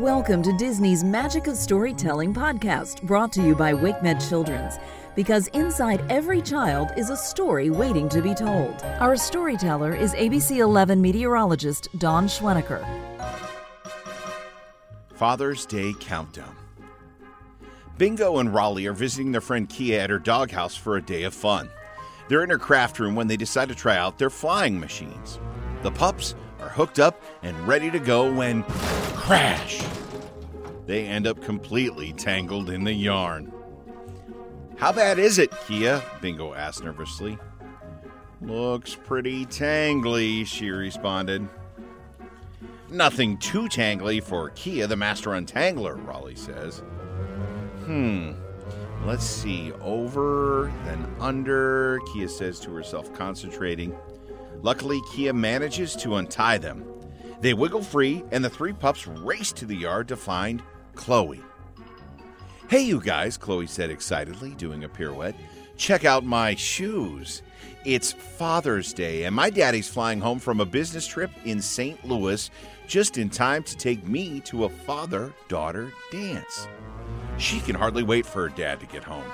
Welcome to Disney's Magic of Storytelling podcast, brought to you by WakeMed Children's. Because inside every child is a story waiting to be told. Our storyteller is ABC 11 meteorologist Don Schwenneker. Father's Day Countdown. Bingo and Rolly are visiting their friend Keia at her doghouse for a day of fun. They're in her craft room when they decide to try out their flying machines. The pups are hooked up and ready to go when crash! They end up completely tangled in the yarn. How bad is it, Keia? Bingo asked nervously. Looks pretty tangly, she responded. Nothing too tangly for Keia, the master untangler, Rolly says. Hmm. Let's see. Over, then under, Keia says to herself, concentrating. Luckily, Keia manages to untie them. They wiggle free, and the three pups race to the yard to find Chloe. Hey, you guys, Chloe said excitedly, doing a pirouette. Check out my shoes. It's Father's Day, and my daddy's flying home from a business trip in St. Louis just in time to take me to a father daughter dance. She can hardly wait for her dad to get home.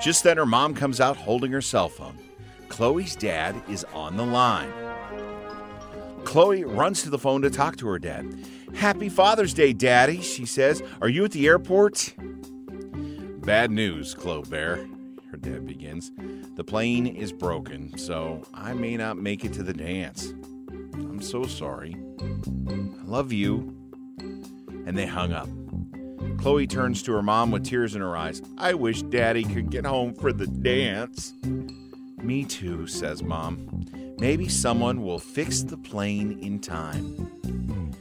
Just then, her mom comes out holding her cell phone. Chloe's dad is on the line. Chloe runs to the phone to talk to her dad. Happy Father's Day, Daddy, she says. Are you at the airport? Bad news, Chloe Bear, her dad begins. The plane is broken, so I may not make it to the dance. I'm so sorry. I love you. And they hung up. Chloe turns to her mom with tears in her eyes. I wish Daddy could get home for the dance. Me too, says Mom. Maybe someone will fix the plane in time.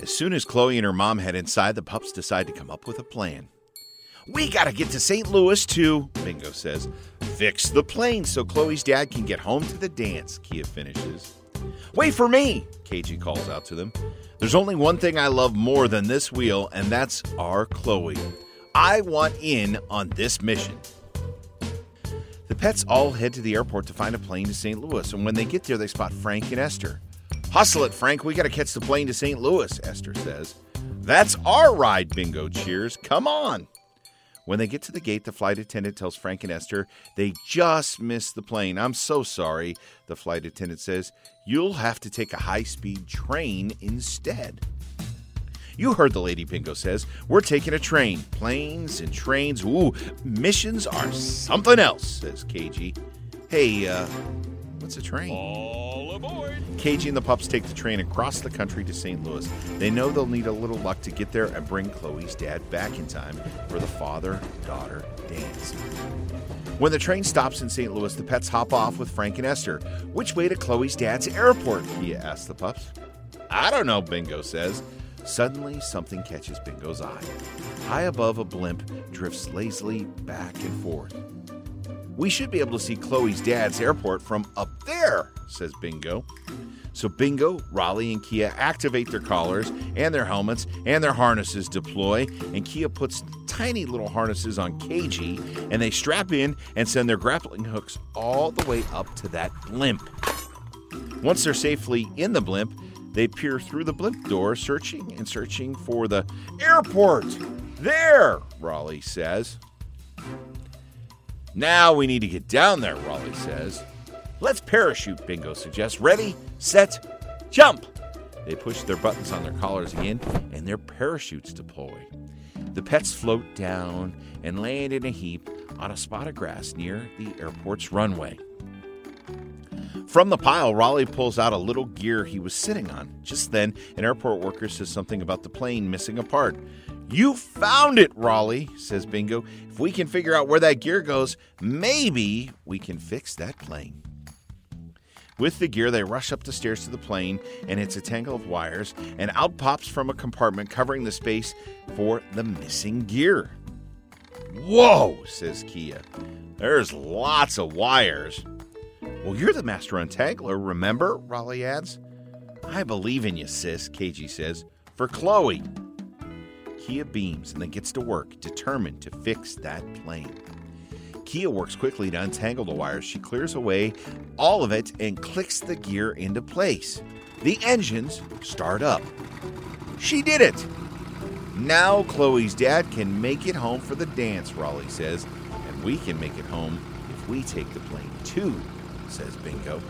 As soon as Chloe and her mom head inside, the pups decide to come up with a plan. We gotta get to St. Louis too, Bingo says, fix the plane so Chloe's dad can get home to the dance, Keia finishes. Wait for me, KG calls out to them. There's only one thing I love more than this wheel, and that's our Chloe. I want in on this mission. Pets all head to the airport to find a plane to St. Louis, and when they get there, they spot Frank and Esther. Hustle it, Frank. We got to catch the plane to St. Louis, Esther says. That's our ride, Bingo cheers. Come on. When they get to the gate, the flight attendant tells Frank and Esther they just missed the plane. I'm so sorry, the flight attendant says. You'll have to take a high speed train instead. You heard the lady Bingo says. We're taking a train. Planes and trains. Ooh, missions are something else, says KG. Hey, uh, what's a train? All aboard! KG and the pups take the train across the country to St. Louis. They know they'll need a little luck to get there and bring Chloe's dad back in time for the father daughter dance. When the train stops in St. Louis, the pets hop off with Frank and Esther. Which way to Chloe's dad's airport? Keia asks the pups. I don't know, Bingo says. Suddenly, something catches Bingo's eye. High above, a blimp drifts lazily back and forth. We should be able to see Chloe's dad's airport from up there, says Bingo. So Bingo, Rolly, and Keia activate their collars and their helmets, and their harnesses deploy. And Keia puts tiny little harnesses on KG, and they strap in and send their grappling hooks all the way up to that blimp. Once they're safely in the blimp, they peer through the blimp door, searching and searching for the airport. There, Rolly says. Now we need to get down there, Rolly says. Let's parachute, Bingo suggests. Ready, set, jump! They push their buttons on their collars again, and their parachutes deploy. The pets float down and land in a heap on a spot of grass near the airport's runway. From the pile, Rolly pulls out a little gear he was sitting on. Just then, an airport worker says something about the plane missing a part. You found it, Rolly, says Bingo. If we can figure out where that gear goes, maybe we can fix that plane. With the gear, they rush up the stairs to the plane, and it's a tangle of wires, and out pops from a compartment covering the space for the missing gear. Whoa, says Keia. There's lots of wires. Well, you're the master untangler, remember? Rolly adds. I believe in you, sis, KG says. For Chloe. Keia beams and then gets to work, determined to fix that plane. Keia works quickly to untangle the wires. She clears away all of it and clicks the gear into place. The engines start up. She did it! Now Chloe's dad can make it home for the dance, Rolly says, and we can make it home if we take the plane too, says Bingo.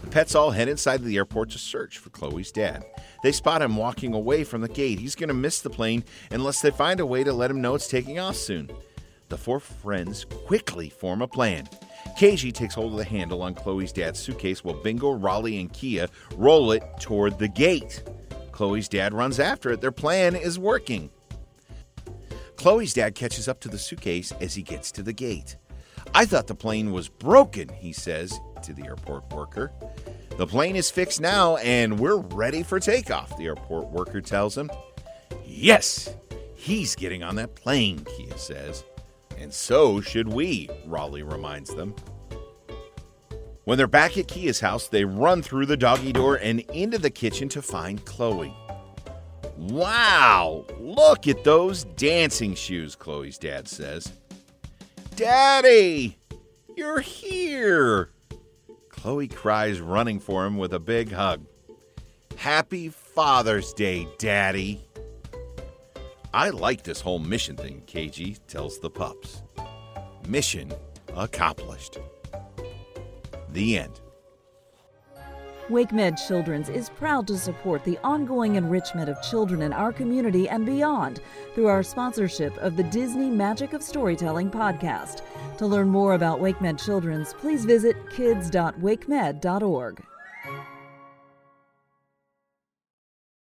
The pets all head inside the airport to search for Chloe's dad. They spot him walking away from the gate. He's going to miss the plane unless they find a way to let him know it's taking off soon. The four friends quickly form a plan. KG takes hold of the handle on Chloe's dad's suitcase while Bingo, Rolly, and Keia roll it toward the gate. Chloe's dad runs after it. Their plan is working. Chloe's dad catches up to the suitcase as he gets to the gate. I thought the plane was broken, he says to the airport worker. The plane is fixed now and we're ready for takeoff, the airport worker tells him. Yes, he's getting on that plane, Keia says. And so should we, Rolly reminds them. When they're back at Keia's house, they run through the doggy door and into the kitchen to find Chloe. Wow, look at those dancing shoes, Chloe's dad says. Daddy, you're here. Chloe cries, running for him with a big hug. Happy Father's Day, Daddy. I like this whole mission thing, KG tells the pups. Mission accomplished. The end. WakeMed Children's is proud to support the ongoing enrichment of children in our community and beyond through our sponsorship of the Disney Magic of Storytelling podcast. To learn more about WakeMed Children's, please visit kids.wakemed.org.